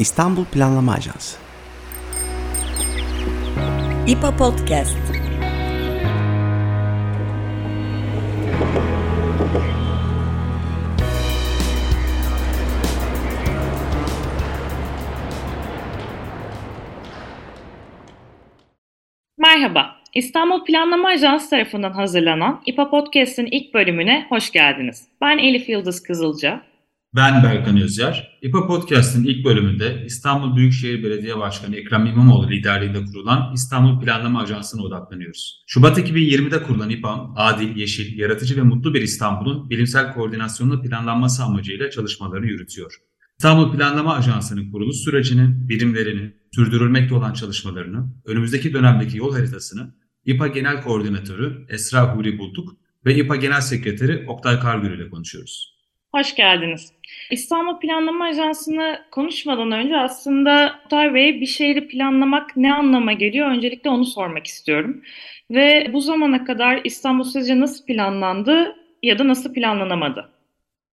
İstanbul Planlama Ajansı İPA Podcast Merhaba, İstanbul Planlama Ajansı tarafından hazırlanan İPA Podcast'in ilk bölümüne hoş geldiniz. Ben Elif Yıldız Kızılca. Ben Berkan Özyer. İPA Podcast'in ilk bölümünde İstanbul Büyükşehir Belediye Başkanı Ekrem İmamoğlu liderliğinde kurulan İstanbul Planlama Ajansı'na odaklanıyoruz. Şubat 2020'de kurulan İPA, adil, yeşil, yaratıcı ve mutlu bir İstanbul'un bilimsel koordinasyonlu planlanması amacıyla çalışmalarını yürütüyor. İstanbul Planlama Ajansı'nın kuruluş sürecini, birimlerini, sürdürülmekte olan çalışmalarını, önümüzdeki dönemdeki yol haritasını İPA Genel Koordinatörü Esra Huri Bulduk ve İPA Genel Sekreteri Oktay Kargül ile konuşuyoruz. Hoş geldiniz. İstanbul Planlama Ajansı'nı konuşmadan önce aslında Oktay Bey bir şehri planlamak ne anlama geliyor? Öncelikle onu sormak istiyorum. Ve bu zamana kadar İstanbul sizce nasıl planlandı ya da nasıl planlanamadı?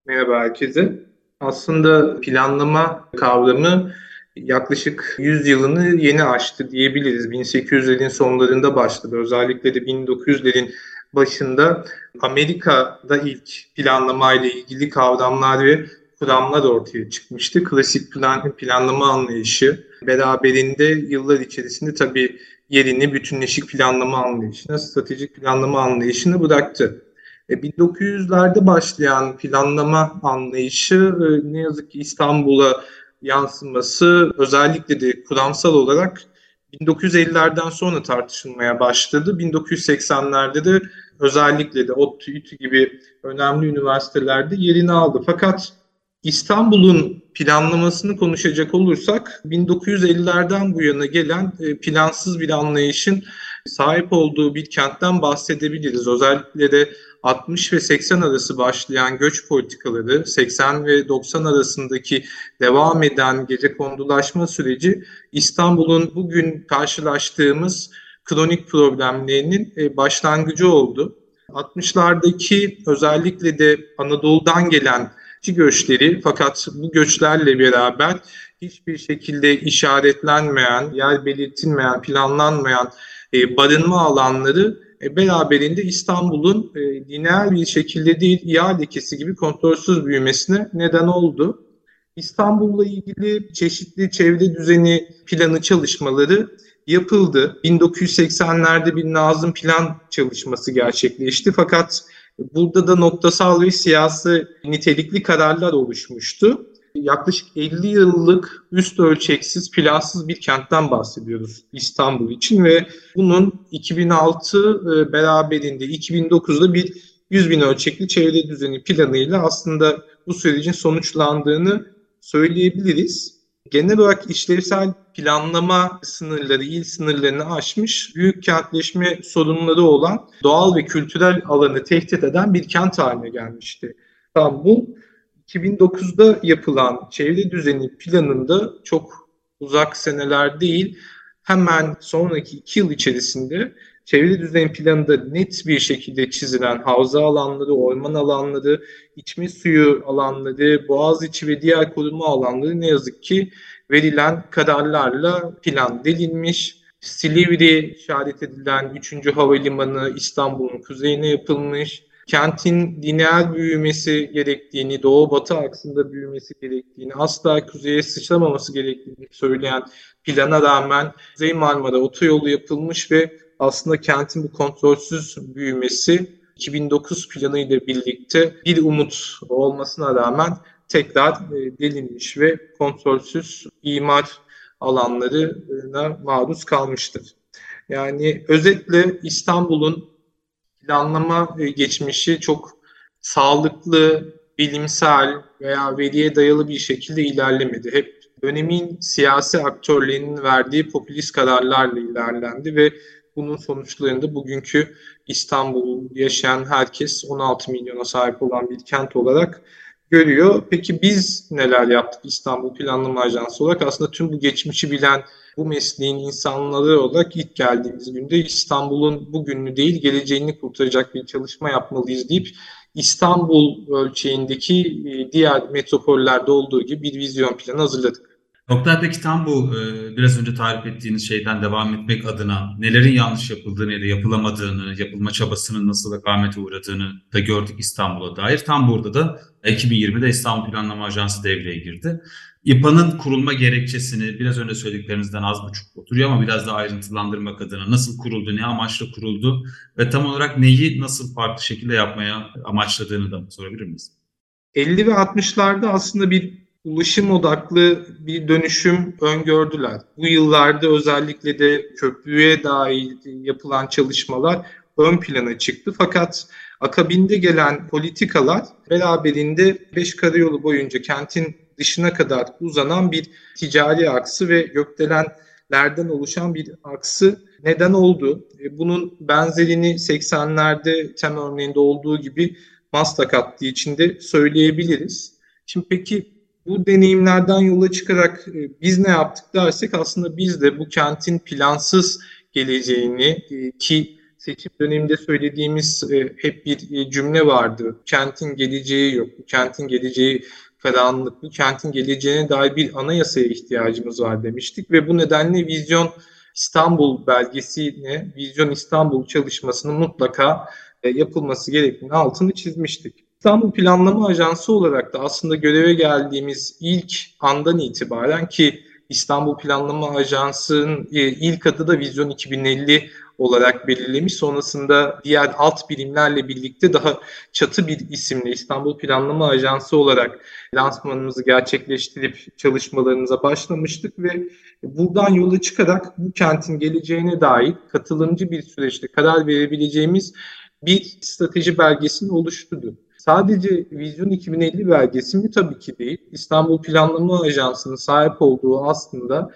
Merhaba herkese. Aslında planlama kavramı yaklaşık 100 yılını yeni aştı diyebiliriz. 1800'lerin sonlarında başladı. Özellikle de 1900'lerin başında Amerika'da ilk planlama ile ilgili kavramlar ve kuramlar ortaya çıkmıştı. Klasik plan, planlama anlayışı beraberinde yıllar içerisinde tabii yerini bütünleşik planlama anlayışına, stratejik planlama anlayışını bıraktı. 1900'lerde e, başlayan planlama anlayışı e, ne yazık ki İstanbul'a yansıması özellikle de kuramsal olarak 1950'lerden sonra tartışılmaya başladı. 1980'lerde de özellikle de ODTÜ, İTÜ gibi önemli üniversitelerde yerini aldı. Fakat İstanbul'un planlamasını konuşacak olursak 1950'lerden bu yana gelen e, plansız bir anlayışın sahip olduğu bir kentten bahsedebiliriz. Özellikle de 60 ve 80 arası başlayan göç politikaları, 80 ve 90 arasındaki devam eden gece kondulaşma süreci İstanbul'un bugün karşılaştığımız kronik problemlerinin e, başlangıcı oldu. 60'lardaki özellikle de Anadolu'dan gelen göçleri fakat bu göçlerle beraber hiçbir şekilde işaretlenmeyen, yer belirtilmeyen, planlanmayan e, barınma alanları e, beraberinde İstanbul'un e, lineer bir şekilde değil ihale lekesi gibi kontrolsüz büyümesine neden oldu. İstanbul'la ilgili çeşitli çevre düzeni planı çalışmaları yapıldı. 1980'lerde bir Nazım Plan çalışması gerçekleşti fakat burada da noktasal ve siyasi nitelikli kararlar oluşmuştu yaklaşık 50 yıllık üst ölçeksiz, plansız bir kentten bahsediyoruz İstanbul için ve bunun 2006 e, beraberinde 2009'da bir 100 bin ölçekli çevre düzeni planıyla aslında bu sürecin sonuçlandığını söyleyebiliriz. Genel olarak işlevsel planlama sınırları, il sınırlarını aşmış, büyük kentleşme sorunları olan doğal ve kültürel alanı tehdit eden bir kent haline gelmişti. İstanbul 2009'da yapılan çevre düzeni planında çok uzak seneler değil, hemen sonraki iki yıl içerisinde çevre düzeni planında net bir şekilde çizilen havza alanları, orman alanları, içme suyu alanları, boğaz içi ve diğer koruma alanları ne yazık ki verilen kararlarla plan delinmiş. Silivri işaret edilen 3. havalimanı İstanbul'un kuzeyine yapılmış kentin lineer büyümesi gerektiğini, doğu-batı aksında büyümesi gerektiğini, asla kuzeye sıçramaması gerektiğini söyleyen plana rağmen Kuzey Marmara otoyolu yapılmış ve aslında kentin bu kontrolsüz büyümesi 2009 planı ile birlikte bir umut olmasına rağmen tekrar e, delinmiş ve kontrolsüz imar alanlarına maruz kalmıştır. Yani özetle İstanbul'un planlama e, geçmişi çok sağlıklı, bilimsel veya veriye dayalı bir şekilde ilerlemedi. Hep dönemin siyasi aktörlerinin verdiği popülist kararlarla ilerlendi ve bunun sonuçlarında bugünkü İstanbul yaşayan herkes 16 milyona sahip olan bir kent olarak görüyor. Peki biz neler yaptık İstanbul Planlama Ajansı olarak? Aslında tüm bu geçmişi bilen bu mesleğin insanları olarak ilk geldiğimiz günde İstanbul'un bugününü değil geleceğini kurtaracak bir çalışma yapmalıyız deyip İstanbul ölçeğindeki e, diğer metropollerde olduğu gibi bir vizyon planı hazırladık. Tam bu e, biraz önce tarif ettiğiniz şeyden devam etmek adına nelerin yanlış yapıldığını ya da yapılamadığını, yapılma çabasının nasıl akamete uğradığını da gördük İstanbul'a dair. Tam burada da 2020'de İstanbul Planlama Ajansı devreye girdi. İPA'nın kurulma gerekçesini biraz önce söylediklerinizden az buçuk oturuyor ama biraz daha ayrıntılandırmak adına nasıl kuruldu, ne amaçla kuruldu ve tam olarak neyi nasıl farklı şekilde yapmaya amaçladığını da sorabilir miyiz? 50 ve 60'larda aslında bir ulaşım odaklı bir dönüşüm öngördüler. Bu yıllarda özellikle de köprüye dair yapılan çalışmalar ön plana çıktı. Fakat akabinde gelen politikalar beraberinde 5 karayolu boyunca kentin dışına kadar uzanan bir ticari aksı ve gökdelenlerden oluşan bir aksı neden oldu. E, bunun benzerini 80'lerde tem örneğinde olduğu gibi Maslak hattı içinde söyleyebiliriz. Şimdi peki bu deneyimlerden yola çıkarak e, biz ne yaptık dersek aslında biz de bu kentin plansız geleceğini e, ki seçim döneminde söylediğimiz hep bir cümle vardı. Kentin geleceği yok. Kentin geleceği karanlık. Bu kentin geleceğine dair bir anayasaya ihtiyacımız var demiştik ve bu nedenle Vizyon İstanbul belgesine, Vizyon İstanbul çalışmasının mutlaka yapılması gerektiğini altını çizmiştik. İstanbul Planlama Ajansı olarak da aslında göreve geldiğimiz ilk andan itibaren ki İstanbul Planlama Ajansı'nın e, ilk adı da Vizyon 2050 olarak belirlemiş. Sonrasında diğer alt birimlerle birlikte daha çatı bir isimle İstanbul Planlama Ajansı olarak lansmanımızı gerçekleştirip çalışmalarımıza başlamıştık ve buradan yola çıkarak bu kentin geleceğine dair katılımcı bir süreçte karar verebileceğimiz bir strateji belgesini oluşturdu. Sadece Vizyon 2050 belgesi mi? Tabii ki değil. İstanbul Planlama Ajansı'nın sahip olduğu aslında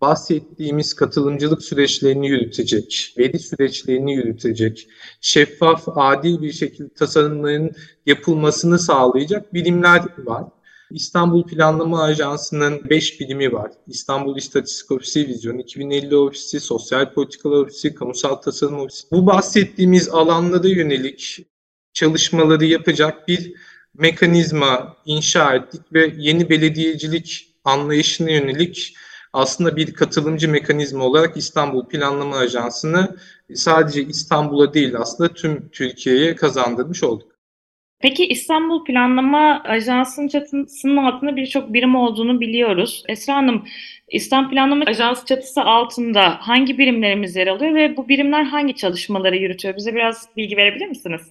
bahsettiğimiz katılımcılık süreçlerini yürütecek, veri süreçlerini yürütecek, şeffaf, adil bir şekilde tasarımların yapılmasını sağlayacak bilimler var. İstanbul Planlama Ajansı'nın 5 birimi var. İstanbul İstatistik Ofisi, Vizyon 2050 Ofisi, Sosyal Politikalar Ofisi, Kamusal Tasarım Ofisi. Bu bahsettiğimiz alanlara yönelik çalışmaları yapacak bir mekanizma inşa ettik ve yeni belediyecilik anlayışına yönelik aslında bir katılımcı mekanizma olarak İstanbul Planlama Ajansı'nı sadece İstanbul'a değil aslında tüm Türkiye'ye kazandırmış olduk. Peki İstanbul Planlama Ajansı'nın çatısının altında birçok birim olduğunu biliyoruz. Esra Hanım, İstanbul Planlama Ajansı çatısı altında hangi birimlerimiz yer alıyor ve bu birimler hangi çalışmaları yürütüyor? Bize biraz bilgi verebilir misiniz?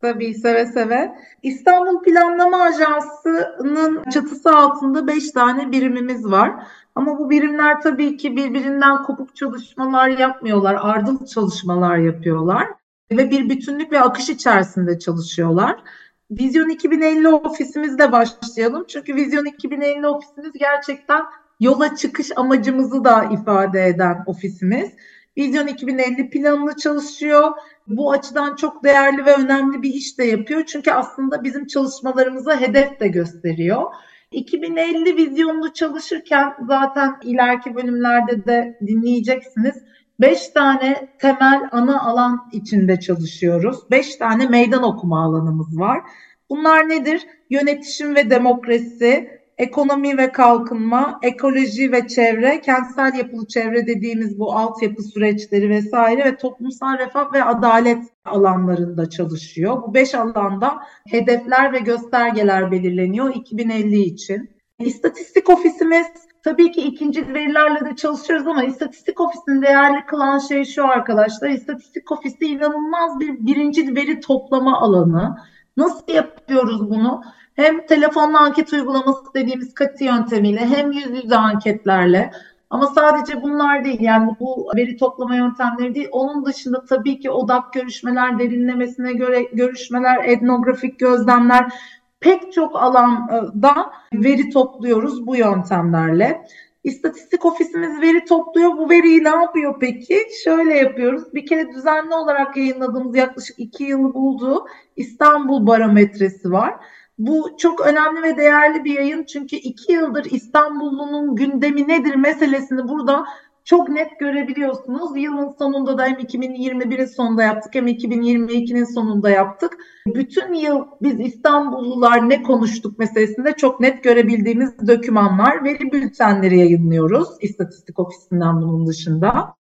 Tabii seve seve. İstanbul Planlama Ajansı'nın çatısı altında 5 tane birimimiz var. Ama bu birimler tabii ki birbirinden kopuk çalışmalar yapmıyorlar. Ardıl çalışmalar yapıyorlar. Ve bir bütünlük ve akış içerisinde çalışıyorlar. Vizyon 2050 ofisimizle başlayalım. Çünkü Vizyon 2050 ofisimiz gerçekten yola çıkış amacımızı da ifade eden ofisimiz. Vizyon 2050 planını çalışıyor. Bu açıdan çok değerli ve önemli bir iş de yapıyor. Çünkü aslında bizim çalışmalarımıza hedef de gösteriyor. 2050 vizyonlu çalışırken zaten ileriki bölümlerde de dinleyeceksiniz. 5 tane temel ana alan içinde çalışıyoruz. 5 tane meydan okuma alanımız var. Bunlar nedir? Yönetişim ve demokrasi, ekonomi ve kalkınma, ekoloji ve çevre, kentsel yapılı çevre dediğimiz bu altyapı süreçleri vesaire ve toplumsal refah ve adalet alanlarında çalışıyor. Bu beş alanda hedefler ve göstergeler belirleniyor 2050 için. İstatistik ofisimiz tabii ki ikinci verilerle de çalışıyoruz ama istatistik ofisini değerli kılan şey şu arkadaşlar. İstatistik ofisi inanılmaz bir birinci veri toplama alanı. Nasıl yapıyoruz bunu? Hem telefonla anket uygulaması dediğimiz katı yöntemiyle hem yüz yüze anketlerle ama sadece bunlar değil yani bu veri toplama yöntemleri değil. Onun dışında tabii ki odak görüşmeler, derinlemesine göre görüşmeler, etnografik gözlemler pek çok alanda veri topluyoruz bu yöntemlerle. İstatistik ofisimiz veri topluyor. Bu veriyi ne yapıyor peki? Şöyle yapıyoruz. Bir kere düzenli olarak yayınladığımız yaklaşık iki yılı bulduğu İstanbul barometresi var. Bu çok önemli ve değerli bir yayın çünkü iki yıldır İstanbullunun gündemi nedir meselesini burada çok net görebiliyorsunuz. Yılın sonunda da hem 2021'in sonunda yaptık hem 2022'nin sonunda yaptık. Bütün yıl biz İstanbullular ne konuştuk meselesinde çok net görebildiğimiz dokümanlar, veri bültenleri yayınlıyoruz İstatistik Ofisi'nden bunun dışında.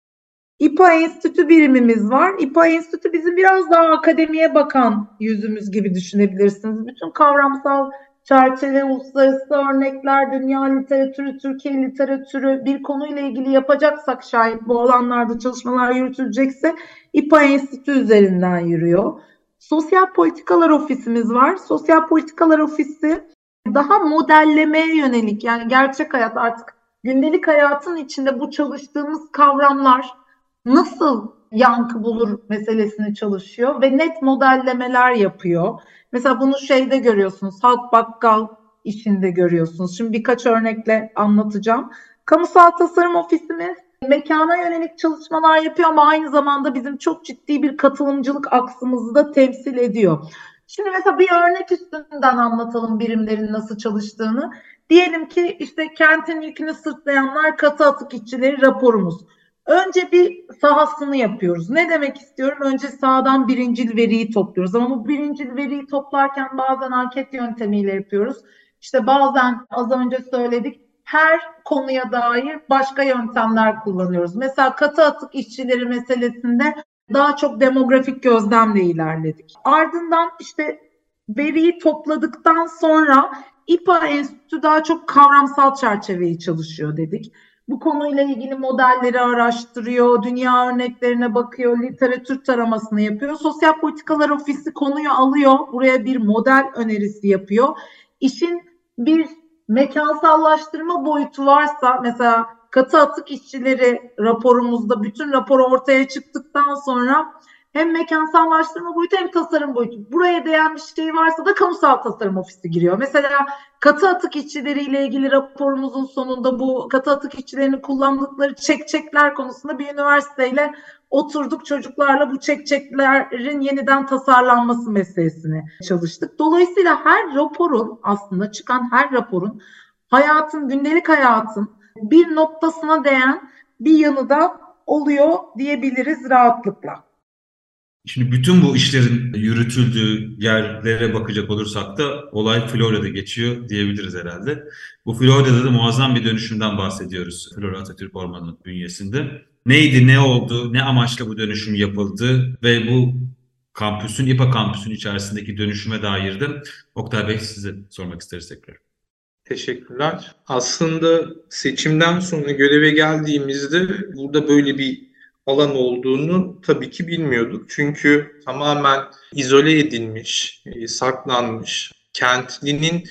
İPA Enstitü birimimiz var. İPA Enstitü bizim biraz daha akademiye bakan yüzümüz gibi düşünebilirsiniz. Bütün kavramsal çerçeve, uluslararası örnekler, dünya literatürü, Türkiye literatürü bir konuyla ilgili yapacaksak şayet bu alanlarda çalışmalar yürütülecekse İPA Enstitü üzerinden yürüyor. Sosyal Politikalar Ofisimiz var. Sosyal Politikalar Ofisi daha modellemeye yönelik yani gerçek hayat artık gündelik hayatın içinde bu çalıştığımız kavramlar nasıl yankı bulur meselesini çalışıyor ve net modellemeler yapıyor. Mesela bunu şeyde görüyorsunuz. Halk bakkal işinde görüyorsunuz. Şimdi birkaç örnekle anlatacağım. Kamusal tasarım ofisimiz mekana yönelik çalışmalar yapıyor ama aynı zamanda bizim çok ciddi bir katılımcılık aksımızı da temsil ediyor. Şimdi mesela bir örnek üstünden anlatalım birimlerin nasıl çalıştığını. Diyelim ki işte kentin yükünü sırtlayanlar katı atık işçileri raporumuz. Önce bir sahasını yapıyoruz. Ne demek istiyorum? Önce sahadan birincil veriyi topluyoruz. Ama bu birincil veriyi toplarken bazen anket yöntemiyle yapıyoruz. İşte bazen az önce söyledik her konuya dair başka yöntemler kullanıyoruz. Mesela katı atık işçileri meselesinde daha çok demografik gözlemle ilerledik. Ardından işte veriyi topladıktan sonra İPA Enstitü daha çok kavramsal çerçeveyi çalışıyor dedik. Bu konuyla ilgili modelleri araştırıyor, dünya örneklerine bakıyor, literatür taramasını yapıyor. Sosyal Politikalar Ofisi konuyu alıyor, buraya bir model önerisi yapıyor. İşin bir mekansallaştırma boyutu varsa mesela katı atık işçileri raporumuzda bütün rapor ortaya çıktıktan sonra hem mekansallaştırma boyutu hem tasarım boyutu. Buraya değen bir şey varsa da kamusal tasarım ofisi giriyor. Mesela katı atık işçileriyle ilgili raporumuzun sonunda bu katı atık işçilerinin kullandıkları çekçekler konusunda bir üniversiteyle oturduk çocuklarla bu çekçeklerin yeniden tasarlanması meselesini çalıştık. Dolayısıyla her raporun aslında çıkan her raporun hayatın, gündelik hayatın bir noktasına değen bir yanı da oluyor diyebiliriz rahatlıkla. Şimdi bütün bu işlerin yürütüldüğü yerlere bakacak olursak da olay Florya'da geçiyor diyebiliriz herhalde. Bu Florya'da da muazzam bir dönüşümden bahsediyoruz Florya Atatürk Ormanı bünyesinde. Neydi, ne oldu, ne amaçla bu dönüşüm yapıldı ve bu kampüsün, İPA kampüsün içerisindeki dönüşüme dair de Oktay Bey size sormak isteriz tekrar. Teşekkürler. Aslında seçimden sonra göreve geldiğimizde burada böyle bir alan olduğunu tabii ki bilmiyorduk. Çünkü tamamen izole edilmiş, e, saklanmış, kentlinin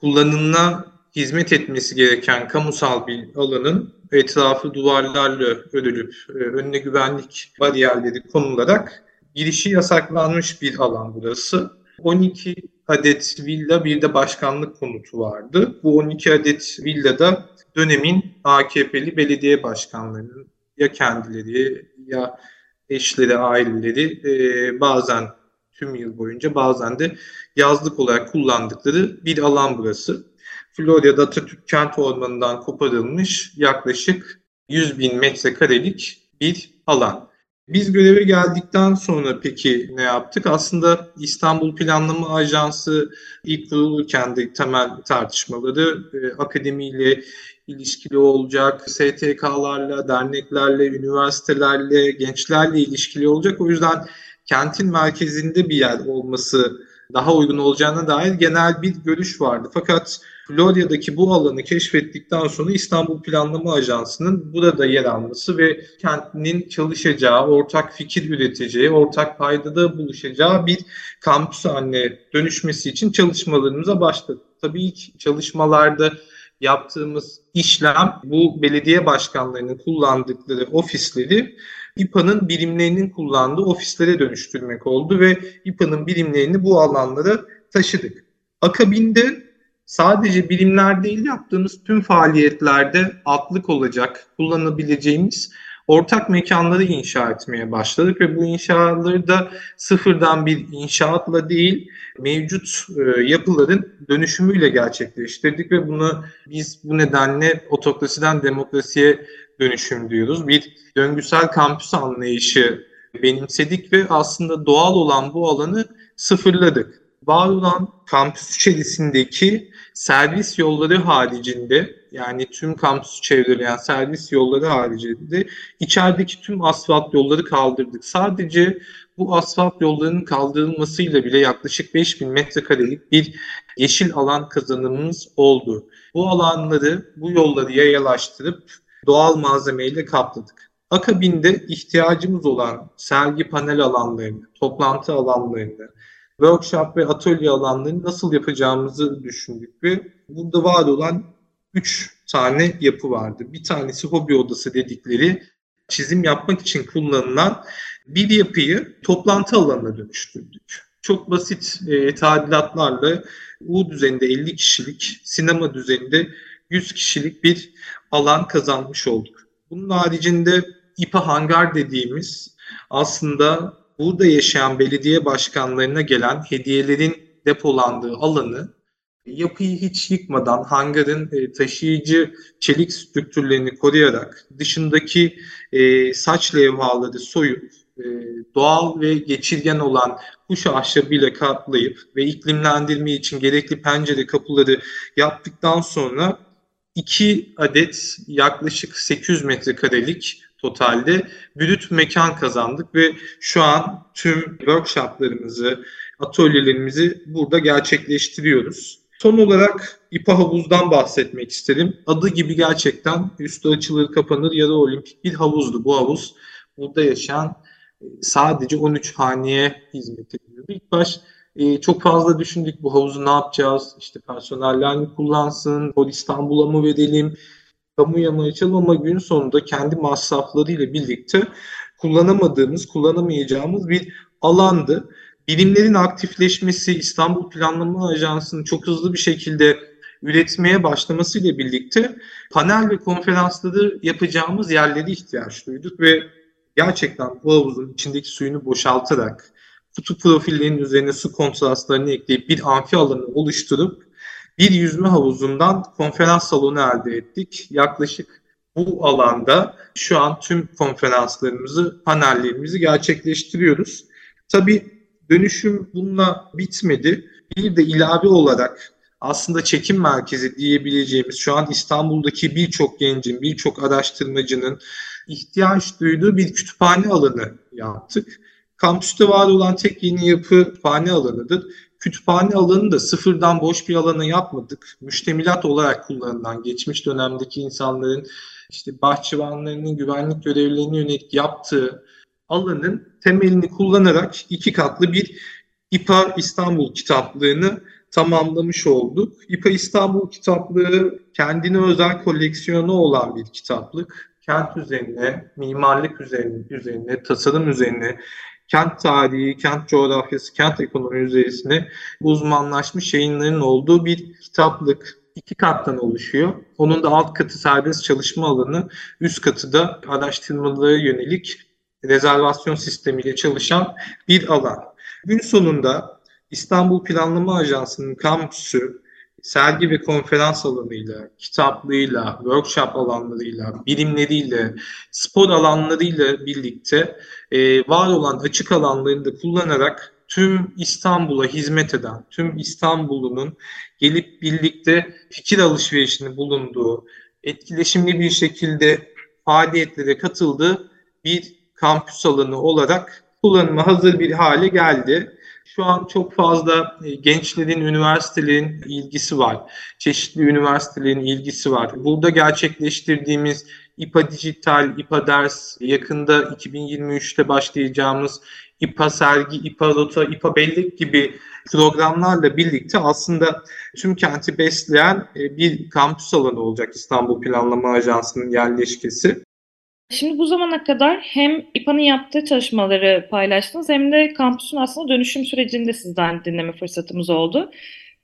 kullanımına hizmet etmesi gereken kamusal bir alanın etrafı duvarlarla örülüp e, önüne güvenlik bariyerleri konularak girişi yasaklanmış bir alan burası. 12 adet villa bir de başkanlık konutu vardı. Bu 12 adet villada dönemin AKP'li belediye başkanlarının ya kendileri ya eşleri, aileleri e, bazen tüm yıl boyunca bazen de yazlık olarak kullandıkları bir alan burası. Florya'da Atatürk Kent Ormanı'ndan koparılmış yaklaşık 100 bin metrekarelik bir alan. Biz göreve geldikten sonra peki ne yaptık? Aslında İstanbul Planlama Ajansı ilk kurulurken de temel tartışmaları e, akademiyle ilişkili olacak, STK'larla, derneklerle, üniversitelerle, gençlerle ilişkili olacak. O yüzden kentin merkezinde bir yer olması daha uygun olacağına dair genel bir görüş vardı. Fakat Florya'daki bu alanı keşfettikten sonra İstanbul Planlama Ajansı'nın burada yer alması ve kentinin çalışacağı, ortak fikir üreteceği, ortak paydada buluşacağı bir kampüs haline dönüşmesi için çalışmalarımıza başladık. Tabii ilk çalışmalarda yaptığımız işlem bu belediye başkanlarının kullandıkları ofisleri İPA'nın birimlerinin kullandığı ofislere dönüştürmek oldu ve İPA'nın birimlerini bu alanlara taşıdık. Akabinde sadece birimler değil yaptığımız tüm faaliyetlerde atlık olacak kullanabileceğimiz ortak mekanları inşa etmeye başladık ve bu inşaatları da sıfırdan bir inşaatla değil mevcut e, yapıların dönüşümüyle gerçekleştirdik ve bunu biz bu nedenle otokrasiden demokrasiye dönüşüm diyoruz. Bir döngüsel kampüs anlayışı benimsedik ve aslında doğal olan bu alanı sıfırladık. Var olan kampüs içerisindeki servis yolları haricinde yani tüm kampüsü çevreleyen servis yolları haricinde içerideki tüm asfalt yolları kaldırdık. Sadece bu asfalt yollarının kaldırılmasıyla bile yaklaşık 5000 metrekarelik bir yeşil alan kazanımımız oldu. Bu alanları, bu yolları yayalaştırıp doğal malzemeyle kapladık. Akabinde ihtiyacımız olan sergi panel alanlarını, toplantı alanlarını, workshop ve atölye alanlarını nasıl yapacağımızı düşündük ve burada var olan üç tane yapı vardı. Bir tanesi hobi odası dedikleri çizim yapmak için kullanılan bir yapıyı toplantı alanına dönüştürdük. Çok basit e, tadilatlarla U düzeninde 50 kişilik, sinema düzeninde 100 kişilik bir alan kazanmış olduk. Bunun haricinde İPA hangar dediğimiz aslında burada yaşayan belediye başkanlarına gelen hediyelerin depolandığı alanı yapıyı hiç yıkmadan hangarın e, taşıyıcı çelik strüktürlerini koruyarak dışındaki e, saç levhaları soyup e, doğal ve geçirgen olan kuş ahşabıyla kaplayıp ve iklimlendirme için gerekli pencere kapıları yaptıktan sonra iki adet yaklaşık 800 metrekarelik totalde brüt mekan kazandık ve şu an tüm workshoplarımızı, atölyelerimizi burada gerçekleştiriyoruz. Son olarak İPA havuzdan bahsetmek isterim. Adı gibi gerçekten üstü açılır kapanır yarı olimpik bir havuzdu bu havuz. Burada yaşayan e, sadece 13 haneye hizmet ediyordu. İlk baş e, çok fazla düşündük bu havuzu ne yapacağız? İşte personeller mi kullansın? Pol İstanbul'a mı verelim? Kamuya mı açalım? Ama gün sonunda kendi masraflarıyla birlikte kullanamadığımız, kullanamayacağımız bir alandı. Bilimlerin aktifleşmesi, İstanbul Planlama Ajansı'nın çok hızlı bir şekilde üretmeye başlamasıyla birlikte panel ve konferansları yapacağımız yerlere ihtiyaç duyduk ve gerçekten bu havuzun içindeki suyunu boşaltarak kutu profillerinin üzerine su kontrastlarını ekleyip bir amfi alanı oluşturup bir yüzme havuzundan konferans salonu elde ettik. Yaklaşık bu alanda şu an tüm konferanslarımızı, panellerimizi gerçekleştiriyoruz. Tabii dönüşüm bununla bitmedi. Bir de ilave olarak aslında çekim merkezi diyebileceğimiz şu an İstanbul'daki birçok gencin, birçok araştırmacının ihtiyaç duyduğu bir kütüphane alanı yaptık. Kampüste var olan tek yeni yapı kütüphane alanıdır. Kütüphane alanını da sıfırdan boş bir alana yapmadık. Müştemilat olarak kullanılan geçmiş dönemdeki insanların işte bahçıvanlarının güvenlik görevlilerine yönelik yaptığı alanın temelini kullanarak iki katlı bir İPA İstanbul kitaplığını tamamlamış olduk. İPA İstanbul kitaplığı kendine özel koleksiyonu olan bir kitaplık. Kent üzerine, mimarlık üzerine, üzerine tasarım üzerine, kent tarihi, kent coğrafyası, kent ekonomi üzerine uzmanlaşmış yayınların olduğu bir kitaplık. iki kattan oluşuyor. Onun da alt katı serbest çalışma alanı, üst katı da araştırmalara yönelik rezervasyon sistemiyle çalışan bir alan. Gün sonunda İstanbul Planlama Ajansı'nın kampüsü sergi ve konferans alanıyla, kitaplığıyla, workshop alanlarıyla, bilimleriyle, spor alanlarıyla birlikte e, var olan açık alanlarını da kullanarak tüm İstanbul'a hizmet eden, tüm İstanbul'un gelip birlikte fikir alışverişini bulunduğu, etkileşimli bir şekilde faaliyetlere katıldığı bir kampüs alanı olarak kullanıma hazır bir hale geldi. Şu an çok fazla e, gençlerin, üniversitelerin ilgisi var. Çeşitli üniversitelerin ilgisi var. Burada gerçekleştirdiğimiz İPA Dijital, İPA Ders, yakında 2023'te başlayacağımız İPA Sergi, İPA Rota, İPA Bellek gibi programlarla birlikte aslında tüm kenti besleyen e, bir kampüs alanı olacak İstanbul Planlama Ajansı'nın yerleşkesi. Şimdi bu zamana kadar hem İPA'nın yaptığı çalışmaları paylaştınız hem de kampüsün aslında dönüşüm sürecinde sizden dinleme fırsatımız oldu.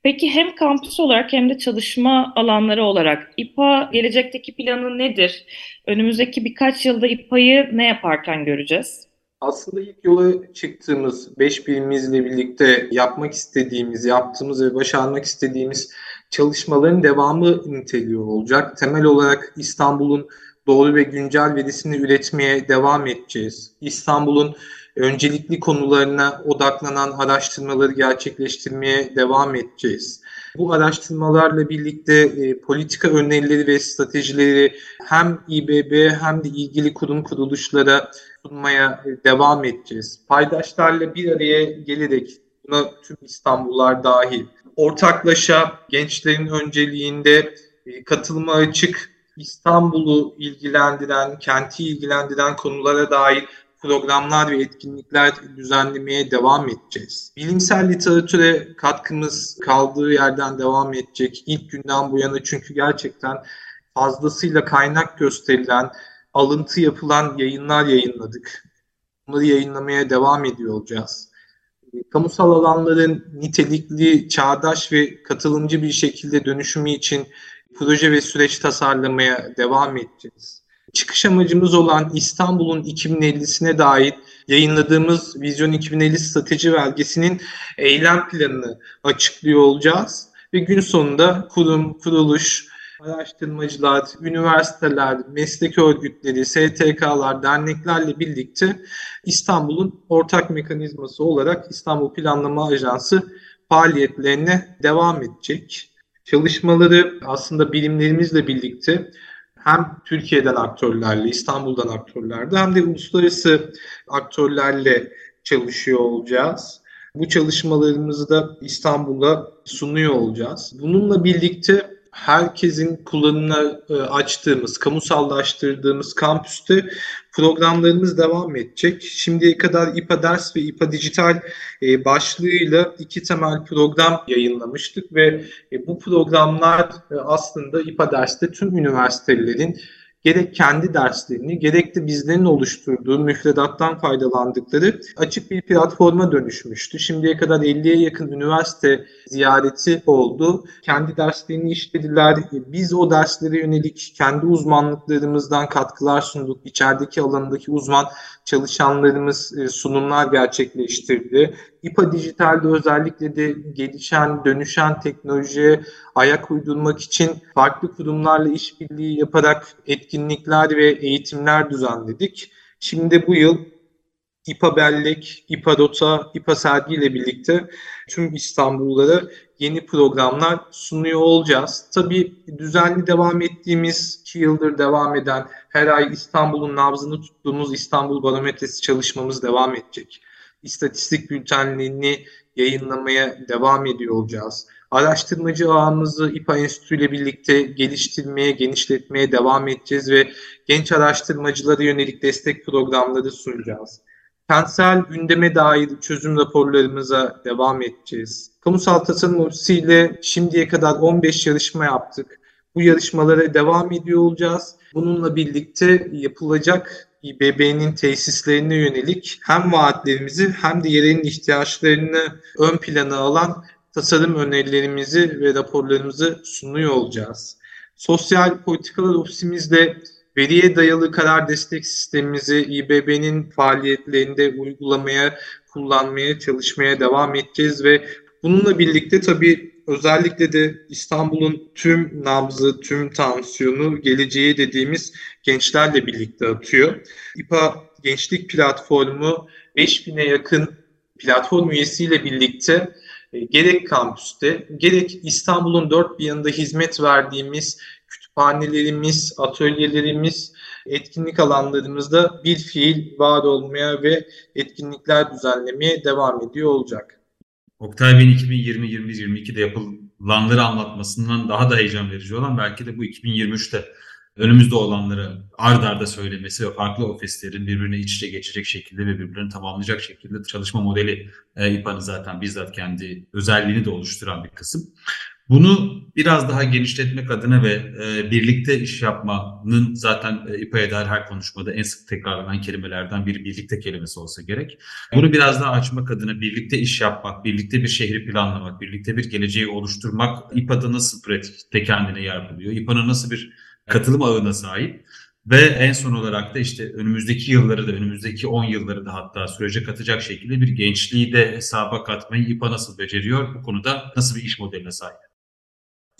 Peki hem kampüs olarak hem de çalışma alanları olarak İPA gelecekteki planı nedir? Önümüzdeki birkaç yılda İPA'yı ne yaparken göreceğiz? Aslında ilk yola çıktığımız beş birimimizle birlikte yapmak istediğimiz, yaptığımız ve başarmak istediğimiz çalışmaların devamı niteliği olacak. Temel olarak İstanbul'un doğru ve güncel verisini üretmeye devam edeceğiz. İstanbul'un öncelikli konularına odaklanan araştırmaları gerçekleştirmeye devam edeceğiz. Bu araştırmalarla birlikte e, politika önerileri ve stratejileri hem İBB hem de ilgili kurum kuruluşlara sunmaya e, devam edeceğiz. Paydaşlarla bir araya gelerek buna tüm İstanbullular dahil ortaklaşa gençlerin önceliğinde e, katılıma açık İstanbul'u ilgilendiren, kenti ilgilendiren konulara dair programlar ve etkinlikler düzenlemeye devam edeceğiz. Bilimsel literatüre katkımız kaldığı yerden devam edecek. İlk günden bu yana çünkü gerçekten fazlasıyla kaynak gösterilen, alıntı yapılan yayınlar yayınladık. Bunları yayınlamaya devam ediyor olacağız. Kamusal alanların nitelikli, çağdaş ve katılımcı bir şekilde dönüşümü için proje ve süreç tasarlamaya devam edeceğiz. Çıkış amacımız olan İstanbul'un 2050'sine dair yayınladığımız Vizyon 2050 strateji belgesinin eylem planını açıklıyor olacağız. Ve gün sonunda kurum, kuruluş, araştırmacılar, üniversiteler, meslek örgütleri, STK'lar, derneklerle birlikte İstanbul'un ortak mekanizması olarak İstanbul Planlama Ajansı faaliyetlerine devam edecek. Çalışmaları aslında bilimlerimizle birlikte hem Türkiye'den aktörlerle, İstanbul'dan aktörlerle hem de uluslararası aktörlerle çalışıyor olacağız. Bu çalışmalarımızı da İstanbul'a sunuyor olacağız. Bununla birlikte herkesin kullanımına e, açtığımız, kamusallaştırdığımız kampüste programlarımız devam edecek. Şimdiye kadar İPA Ders ve İPA Dijital e, başlığıyla iki temel program yayınlamıştık ve e, bu programlar aslında İPA Ders'te tüm üniversitelerin gerek kendi derslerini gerek de bizlerin oluşturduğu müfredattan faydalandıkları açık bir platforma dönüşmüştü. Şimdiye kadar 50'ye yakın üniversite ziyareti oldu. Kendi derslerini işlediler. Biz o derslere yönelik kendi uzmanlıklarımızdan katkılar sunduk. İçerideki alandaki uzman çalışanlarımız e, sunumlar gerçekleştirdi. İPA Dijital'de özellikle de gelişen, dönüşen teknolojiye ayak uydurmak için farklı kurumlarla işbirliği yaparak etkinlikler ve eğitimler düzenledik. Şimdi bu yıl İPA Bellek, İPA Dota, İPA Sergi ile birlikte tüm İstanbullulara yeni programlar sunuyor olacağız. Tabii düzenli devam ettiğimiz, 2 yıldır devam eden her ay İstanbul'un nabzını tuttuğumuz İstanbul Barometresi çalışmamız devam edecek. İstatistik bültenlerini yayınlamaya devam ediyor olacağız. Araştırmacı ağımızı İPA Enstitü ile birlikte geliştirmeye, genişletmeye devam edeceğiz ve genç araştırmacılara yönelik destek programları sunacağız. Kentsel gündeme dair çözüm raporlarımıza devam edeceğiz. Kamusal tasarım ofisiyle şimdiye kadar 15 yarışma yaptık. Bu yarışmalara devam ediyor olacağız. Bununla birlikte yapılacak İBB'nin tesislerine yönelik hem vaatlerimizi hem de yerin ihtiyaçlarını ön plana alan tasarım önerilerimizi ve raporlarımızı sunuyor olacağız. Sosyal politikalar ofisimizle veriye dayalı karar destek sistemimizi İBB'nin faaliyetlerinde uygulamaya, kullanmaya, çalışmaya devam edeceğiz ve bununla birlikte tabii özellikle de İstanbul'un tüm nabzı, tüm tansiyonu, geleceği dediğimiz gençlerle birlikte atıyor. İPA Gençlik Platformu 5000'e yakın platform üyesiyle birlikte e, gerek kampüste gerek İstanbul'un dört bir yanında hizmet verdiğimiz kütüphanelerimiz, atölyelerimiz, etkinlik alanlarımızda bir fiil var olmaya ve etkinlikler düzenlemeye devam ediyor olacak. Oktay Bey'in 2020-2022'de yapılanları anlatmasından daha da heyecan verici olan belki de bu 2023'te önümüzde olanları ard arda söylemesi ve farklı ofislerin birbirine iç içe geçecek şekilde ve birbirini tamamlayacak şekilde çalışma modeli e, İPA'nın zaten bizzat kendi özelliğini de oluşturan bir kısım. Bunu biraz daha genişletmek adına ve e, birlikte iş yapmanın zaten e, İPA'ya dair her konuşmada en sık tekrarlanan kelimelerden biri birlikte kelimesi olsa gerek. Bunu biraz daha açmak adına birlikte iş yapmak, birlikte bir şehri planlamak, birlikte bir geleceği oluşturmak İPA'da nasıl pratikte kendine yer buluyor? İPA'nın nasıl bir katılım ağına sahip? Ve en son olarak da işte önümüzdeki yılları da önümüzdeki 10 yılları da hatta sürece katacak şekilde bir gençliği de hesaba katmayı İPA nasıl beceriyor? Bu konuda nasıl bir iş modeline sahip?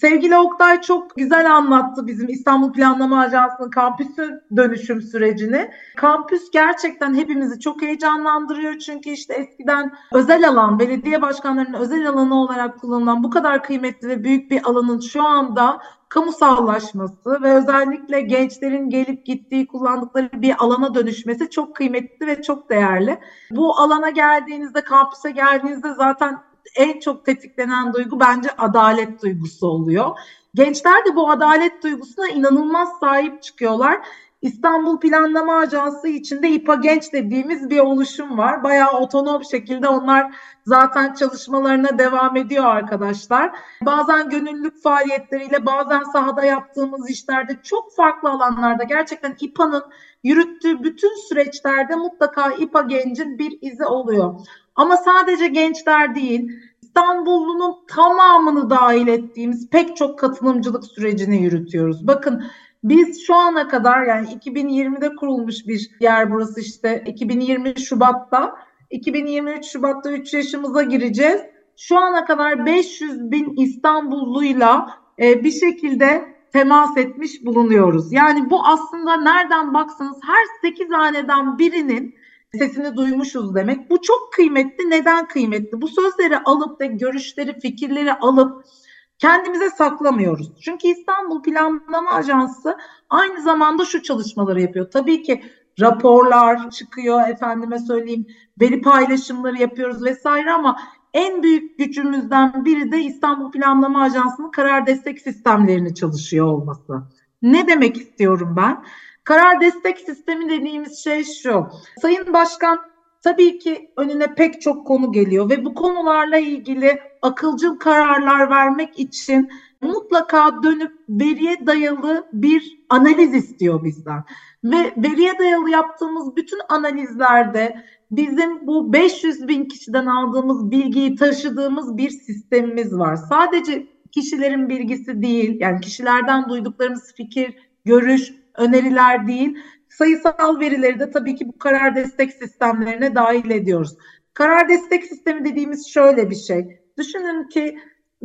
Sevgili Oktay çok güzel anlattı bizim İstanbul Planlama Ajansı'nın kampüsü dönüşüm sürecini. Kampüs gerçekten hepimizi çok heyecanlandırıyor çünkü işte eskiden özel alan, belediye başkanlarının özel alanı olarak kullanılan bu kadar kıymetli ve büyük bir alanın şu anda kamusallaşması ve özellikle gençlerin gelip gittiği kullandıkları bir alana dönüşmesi çok kıymetli ve çok değerli. Bu alana geldiğinizde, kampüse geldiğinizde zaten en çok tetiklenen duygu bence adalet duygusu oluyor. Gençler de bu adalet duygusuna inanılmaz sahip çıkıyorlar. İstanbul Planlama Ajansı içinde İPA Genç dediğimiz bir oluşum var. Bayağı otonom şekilde onlar zaten çalışmalarına devam ediyor arkadaşlar. Bazen gönüllülük faaliyetleriyle bazen sahada yaptığımız işlerde çok farklı alanlarda gerçekten İPA'nın yürüttüğü bütün süreçlerde mutlaka İPA Genç'in bir izi oluyor. Ama sadece gençler değil, İstanbullunun tamamını dahil ettiğimiz pek çok katılımcılık sürecini yürütüyoruz. Bakın biz şu ana kadar yani 2020'de kurulmuş bir yer burası işte 2020 Şubat'ta 2023 Şubat'ta 3 yaşımıza gireceğiz. Şu ana kadar 500 bin İstanbulluyla e, bir şekilde temas etmiş bulunuyoruz. Yani bu aslında nereden baksanız her 8 haneden birinin sesini duymuşuz demek. Bu çok kıymetli. Neden kıymetli? Bu sözleri alıp ve görüşleri, fikirleri alıp kendimize saklamıyoruz. Çünkü İstanbul Planlama Ajansı aynı zamanda şu çalışmaları yapıyor. Tabii ki raporlar çıkıyor, efendime söyleyeyim, veri paylaşımları yapıyoruz vesaire ama en büyük gücümüzden biri de İstanbul Planlama Ajansı'nın karar destek sistemlerini çalışıyor olması. Ne demek istiyorum ben? Karar destek sistemi dediğimiz şey şu. Sayın Başkan tabii ki önüne pek çok konu geliyor ve bu konularla ilgili akılcıl kararlar vermek için mutlaka dönüp veriye dayalı bir analiz istiyor bizden. Ve veriye dayalı yaptığımız bütün analizlerde bizim bu 500 bin kişiden aldığımız bilgiyi taşıdığımız bir sistemimiz var. Sadece kişilerin bilgisi değil, yani kişilerden duyduklarımız fikir, görüş, öneriler değil. Sayısal verileri de tabii ki bu karar destek sistemlerine dahil ediyoruz. Karar destek sistemi dediğimiz şöyle bir şey. Düşünün ki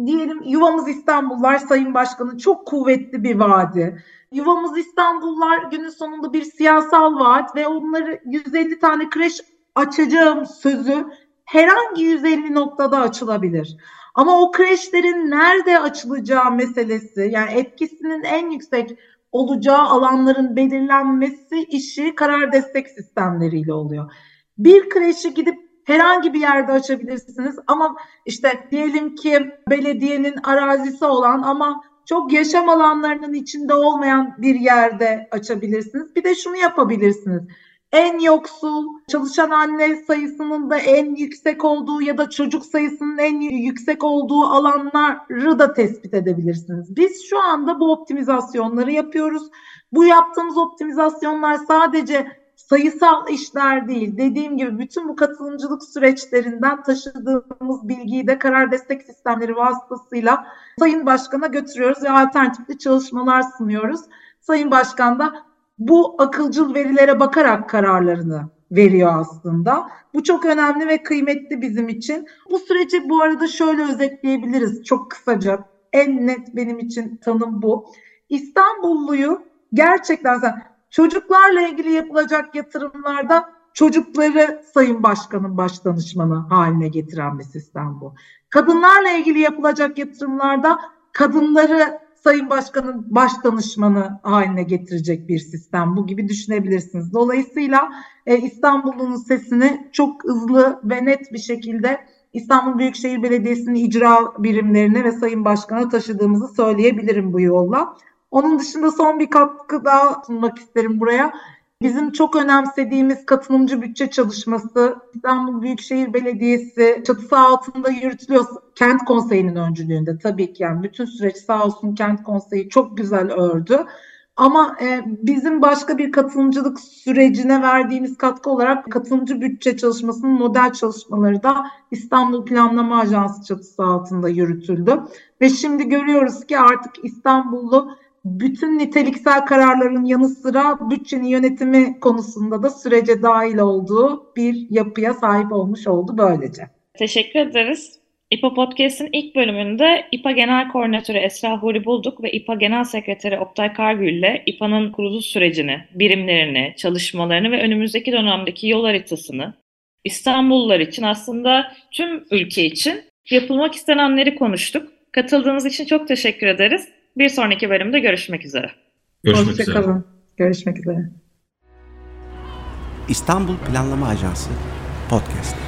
diyelim yuvamız İstanbullar Sayın Başkanı çok kuvvetli bir vaadi. Yuvamız İstanbullar günün sonunda bir siyasal vaat ve onları 150 tane kreş açacağım sözü herhangi 150 noktada açılabilir. Ama o kreşlerin nerede açılacağı meselesi yani etkisinin en yüksek olacağı alanların belirlenmesi işi karar destek sistemleriyle oluyor. Bir kreşi gidip herhangi bir yerde açabilirsiniz ama işte diyelim ki belediyenin arazisi olan ama çok yaşam alanlarının içinde olmayan bir yerde açabilirsiniz. Bir de şunu yapabilirsiniz en yoksul, çalışan anne sayısının da en yüksek olduğu ya da çocuk sayısının en yüksek olduğu alanları da tespit edebilirsiniz. Biz şu anda bu optimizasyonları yapıyoruz. Bu yaptığımız optimizasyonlar sadece sayısal işler değil. Dediğim gibi bütün bu katılımcılık süreçlerinden taşıdığımız bilgiyi de karar destek sistemleri vasıtasıyla Sayın Başkan'a götürüyoruz ve alternatifli çalışmalar sunuyoruz. Sayın Başkan da bu akılcıl verilere bakarak kararlarını veriyor aslında. Bu çok önemli ve kıymetli bizim için. Bu süreci bu arada şöyle özetleyebiliriz çok kısaca. En net benim için tanım bu. İstanbulluyu gerçekten sen çocuklarla ilgili yapılacak yatırımlarda çocukları Sayın Başkan'ın baş danışmanı haline getiren bir sistem bu. Kadınlarla ilgili yapılacak yatırımlarda kadınları Sayın Başkan'ın baş danışmanı haline getirecek bir sistem. Bu gibi düşünebilirsiniz. Dolayısıyla e, İstanbul'un sesini çok hızlı ve net bir şekilde İstanbul Büyükşehir Belediyesi'nin icra birimlerine ve Sayın Başkan'a taşıdığımızı söyleyebilirim bu yolla. Onun dışında son bir katkı daha sunmak isterim buraya. Bizim çok önemsediğimiz katılımcı bütçe çalışması İstanbul Büyükşehir Belediyesi çatısı altında yürütülüyor. Kent Konseyi'nin öncülüğünde tabii ki yani bütün süreç sağ olsun Kent Konseyi çok güzel ördü. Ama e, bizim başka bir katılımcılık sürecine verdiğimiz katkı olarak katılımcı bütçe çalışmasının model çalışmaları da İstanbul Planlama Ajansı çatısı altında yürütüldü. Ve şimdi görüyoruz ki artık İstanbullu bütün niteliksel kararların yanı sıra bütçenin yönetimi konusunda da sürece dahil olduğu bir yapıya sahip olmuş oldu böylece. Teşekkür ederiz. İPA Podcast'in ilk bölümünde İPA Genel Koordinatörü Esra Huri Bulduk ve İPA Genel Sekreteri Oktay Kargül ile İPA'nın kuruluş sürecini, birimlerini, çalışmalarını ve önümüzdeki dönemdeki yol haritasını İstanbullular için aslında tüm ülke için yapılmak istenenleri konuştuk. Katıldığınız için çok teşekkür ederiz. Bir sonraki bölümde görüşmek üzere. Görüşmek üzere. Hoşçakalın. Görüşmek üzere. İstanbul Planlama Ajansı Podcast.